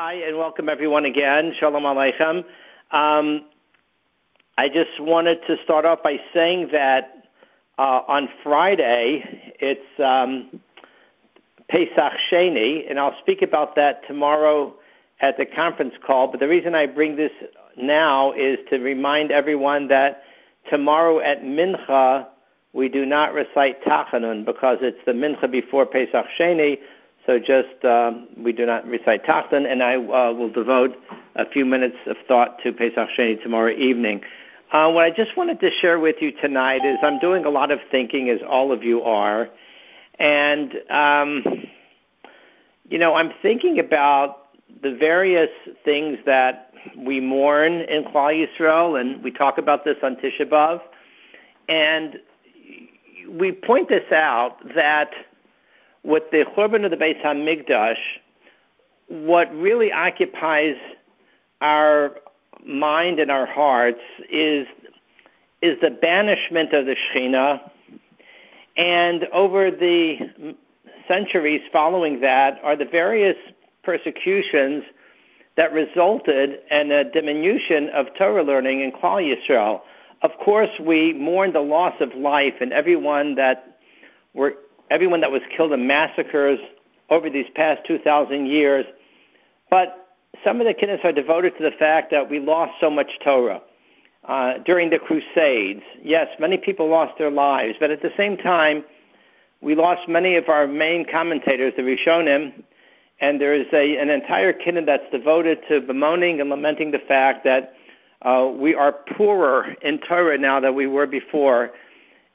hi, and welcome everyone again. Shalom Aleichem. Um, I just wanted to start off by saying that uh, on Friday it's um, Pesach Sheni, and I'll speak about that tomorrow at the conference call. But the reason I bring this now is to remind everyone that tomorrow at Mincha we do not recite Tachanun because it's the Mincha before Pesach Sheni. So just um, we do not recite Tachanun, and I uh, will devote a few minutes of thought to Pesach Sheni tomorrow evening. Uh, what I just wanted to share with you tonight is I'm doing a lot of thinking, as all of you are, and um, you know I'm thinking about the various things that we mourn in Klal Yisrael, and we talk about this on Tisha B'av, and we point this out that with the Churban of the Beis Hamikdash, what really occupies our mind and our hearts is is the banishment of the Shekhinah, and over the centuries following that are the various persecutions that resulted in a diminution of Torah learning in Klal Yisrael. Of course, we mourn the loss of life and everyone that were everyone that was killed in massacres over these past 2,000 years. But some of the kiddush are devoted to the fact that we lost so much Torah uh, during the Crusades. Yes, many people lost their lives, but at the same time, we lost many of our main commentators, the Rishonim, and there is a, an entire kiddush that's devoted to bemoaning and lamenting the fact that uh, we are poorer in Torah now than we were before.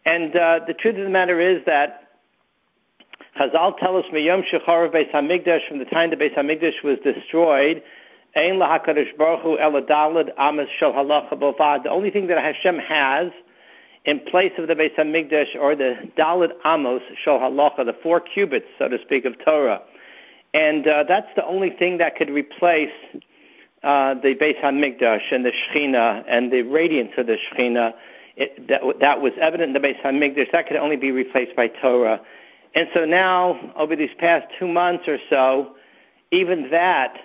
And uh, the truth of the matter is that Chazal tell us Miyom Shechar Beis Hamikdash from the time the Beis Hamikdash was destroyed. Ein lahakadosh baruch hu eladalad amas shel halacha bovad. The only thing that Hashem has in place of the Beis Hamikdash are the dalad amos shel halacha, the four cubits, so to speak, of Torah, and uh, that's the only thing that could replace uh, the Beis Hamikdash and the Shechina and the radiance of the Shechina. It, that, that was evident in the Beis Hamikdash. That could only be replaced by Torah. And so now, over these past two months or so, even that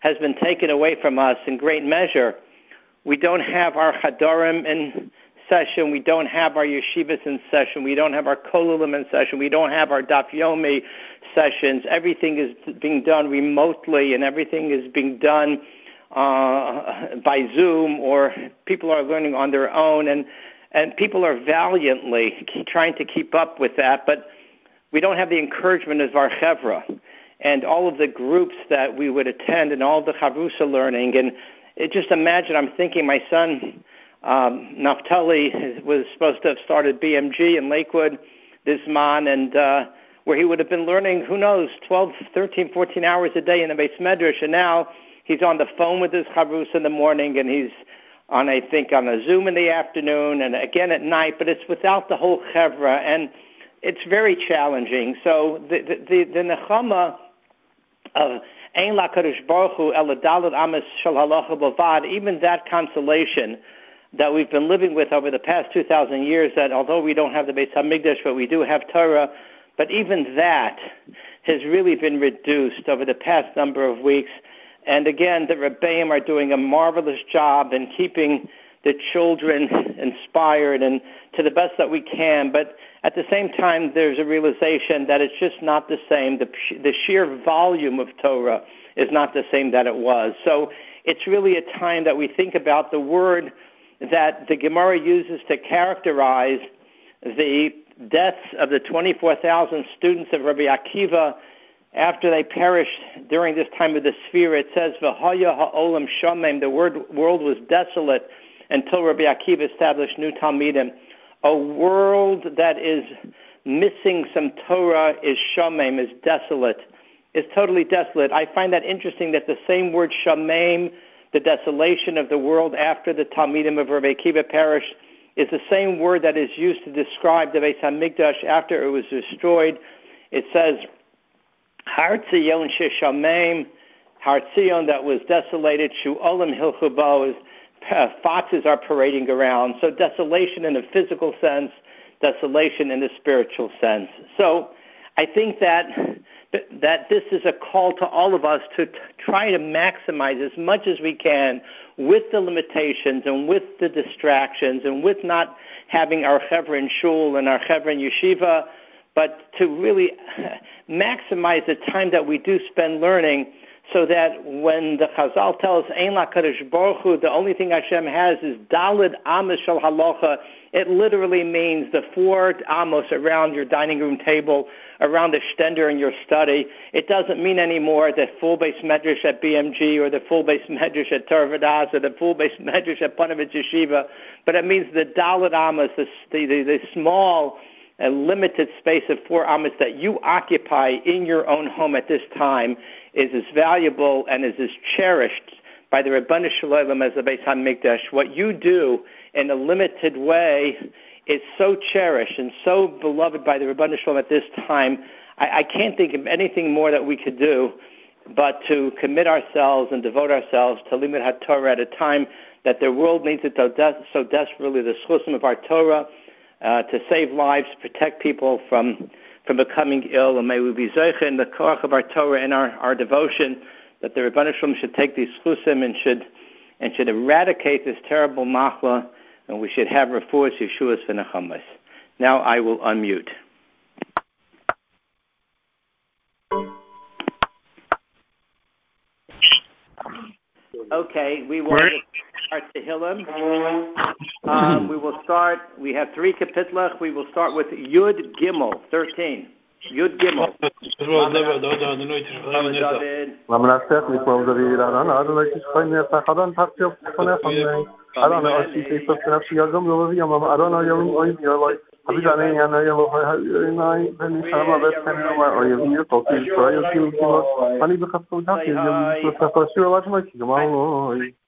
has been taken away from us in great measure. We don't have our Hadorim in session. We don't have our yeshivas in session. We don't have our kolulim in session. We don't have our daf yomi sessions. Everything is being done remotely, and everything is being done uh, by Zoom, or people are learning on their own, and and people are valiantly trying to keep up with that, but we don't have the encouragement of our chevra and all of the groups that we would attend and all the chavrusa learning. And it, just imagine, I'm thinking my son um, Naftali was supposed to have started BMG in Lakewood this month, and uh, where he would have been learning, who knows, 12, 13, 14 hours a day in the beis medrash, and now he's on the phone with his chavrusa in the morning, and he's on, I think, on a Zoom in the afternoon, and again at night. But it's without the whole chevra, and it's very challenging. So the the the, the nechama of Ein Lakadosh Baruch Hu Amis Shal Halacha Bavad, even that consolation that we've been living with over the past 2,000 years, that although we don't have the Beis Hamikdash, but we do have Torah, but even that has really been reduced over the past number of weeks. And again, the Rebbeim are doing a marvelous job in keeping the children inspired and to the best that we can. But at the same time, there's a realization that it's just not the same. The, the sheer volume of Torah is not the same that it was. So it's really a time that we think about the word that the Gemara uses to characterize the deaths of the 24,000 students of Rabbi Akiva after they perished during this time of the Sefirah. It says, V'haya ha'olam shamem, the word, world was desolate until Rabbi Akiva established new Talmidim. A world that is missing some Torah is shamem, is desolate, is totally desolate. I find that interesting that the same word shamem, the desolation of the world after the Talmidim of Rabbi Akiva perished, is the same word that is used to describe the Beis Hamikdash after it was destroyed. It says, Har Tzion Sheshamem, Har Tzion that was desolated, Shu Olam Hilchubo Uh, foxes are parading around. So desolation in a physical sense, desolation in a spiritual sense. So I think that that this is a call to all of us to t- try to maximize as much as we can with the limitations and with the distractions and with not having our chevra in shul and our chevra in yeshiva, but to really maximize the time that we do spend learning so that when the Chazal tells Ein LaKadosh Baruch Hu, the only thing Hashem has is Dalid Amos Shal Halacha, it literally means the four Amos around your dining room table, around the stender in your study. It doesn't mean anymore the full beis medrash at BMG or the full beis medrash at Torah Vodaas or the full beis medrash at Ponovezh Yeshiva, but it means the Dalid Amos, the, the, the small a limited space of four amas that you occupy in your own home at this time is as valuable and is as cherished by the Rabbanu Shalom as the Beis Hamikdash. What you do in a limited way is so cherished and so beloved by the Ribono Shel Olam at this time. I, I can't think of anything more that we could do but to commit ourselves and devote ourselves to Limud HaTorah at a time that the world needs it so desperately, the zechusim of our Torah, uh, to save lives, protect people from from becoming ill, and may we be zeicha in the koach of our Torah and our, our devotion that the Ribono Shel Olam should take these chusim and should and should eradicate this terrible machla, and we should have refuahs Yeshua's v'nechamas. Now I will unmute. Okay, we will start Tehillim. Um, we will start, we have three kapitlach. We will start with Yud Gimel, 13. Yud Gimel.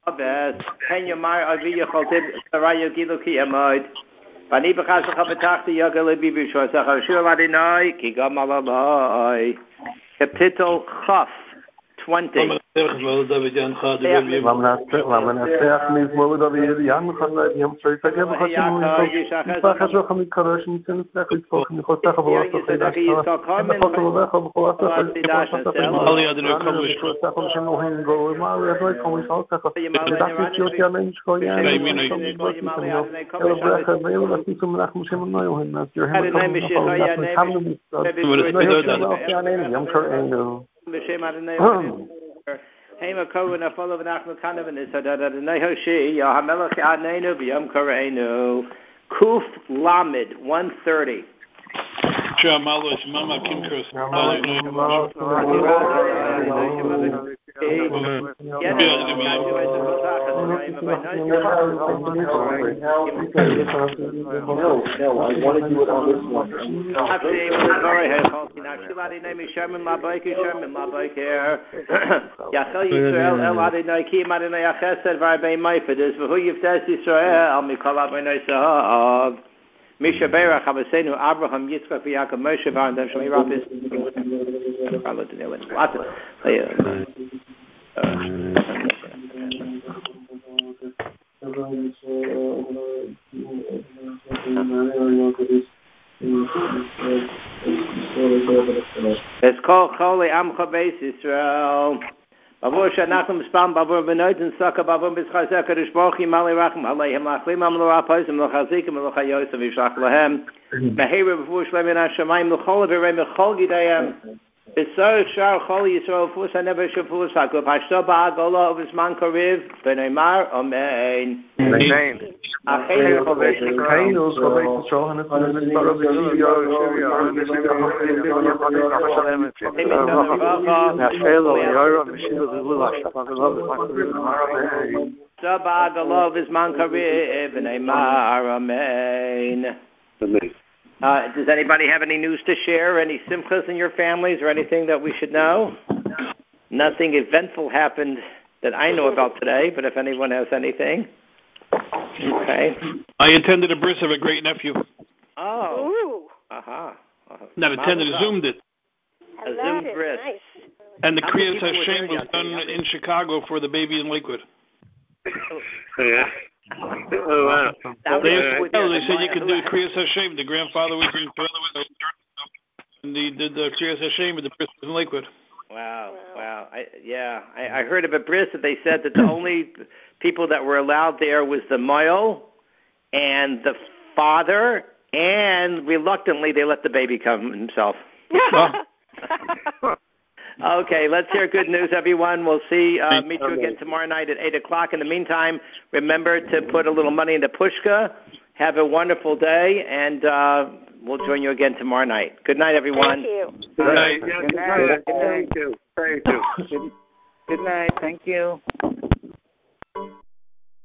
למנצח לפעול דוד, אדון אדוני תשכוי נצח, אדון תחשב תכונך עמי, אדון אושי תסוף נפשי יגום יום יום, אדון יום אוי יולוי, אבי דני ינה ילוי, עיני ונשאר לבית כנראה, או יביא תוקי ישראל כאילו כאילו, אני בחסות דתי, יביא תוקי שיר לשמי, גמר לוי. Kenya Mar Aviya Chaltib Saraya Giluki Amod. Bani Bachas Chabatachti Yagale Bibi Shosach Ashur Ladinai Kigam Alalai. Kapitel Chaf 20. למנצח מזמור דוד ים חזק ים שריסגה בחשימו פחד רוח מקרש מצנצח לצפוך מחוסך ולא תוכל בחוק ובך ובכל עשך Ali had. B'Shem Adonai. Hmm. Hema Kohen Afolav Nachnu Kanav and Isadad Adonai Hoshi Yahamelach Adnenu B'Yom Kareinu Kuf Lamed 130. Shamalos Mama Kimkos. יחל ישראל אל אדוני כי אם אדוני החסד והרבה מייפדס והוא יפתס ישראל מכל אבוני סהב Mishaberach Havasenu Abraham Yitzchak Yaakov Moshe It's called Chole Amcha Beis Israel. Bavur she'anachnu mispam bavur benoitin saka bavur b'schazeh kadosh baruch hu mali rachim aleihem lachlim am lo rapoisim lo chazikim lo chayosim v'yishlach lahem. Mm-hmm. Meheira bavur shlem yin hashemayim l'chol v'rei mechol gidayim. B'sar shar chol Yisrael fus hanever shafus hakuf hashto ba'agola of his man kariv b'neimar amen. Amen. Acheinu chovesh Sabagolov is Mankari Ibn Amen. Uh, does anybody have any news to share? Any simchas in your families or anything that we should know? Nothing eventful happened that I know about today, but if anyone has anything. Okay. I attended a bris of a great nephew. Oh. Ooh, Uh-huh. uh-huh. Not attended, Mazel tov. zoomed it. I A love Zoom it. bris. Nice. And the How many Kriyas people were Hashem was done in Chicago for the baby in Lakewood. Yeah. Oh, wow. They, many people were no, they said you could do Kriyas Hashem. The grandfather was in And he did the Kriyas Hashem with the bris in Lakewood. Wow, wow. I, yeah, I, I heard of a bris that they said that the only people that were allowed there was the male and the father, and reluctantly they let the baby come himself. Okay, let's hear good news, everyone. We'll see, uh, meet you again tomorrow night at 8 o'clock. In the meantime, remember to put a little money into Pushka. Have a wonderful day, and uh, we'll join you again tomorrow night. Good night, everyone. Thank you. Good night. Good night. Thank you. Thank you. Good night. Thank you.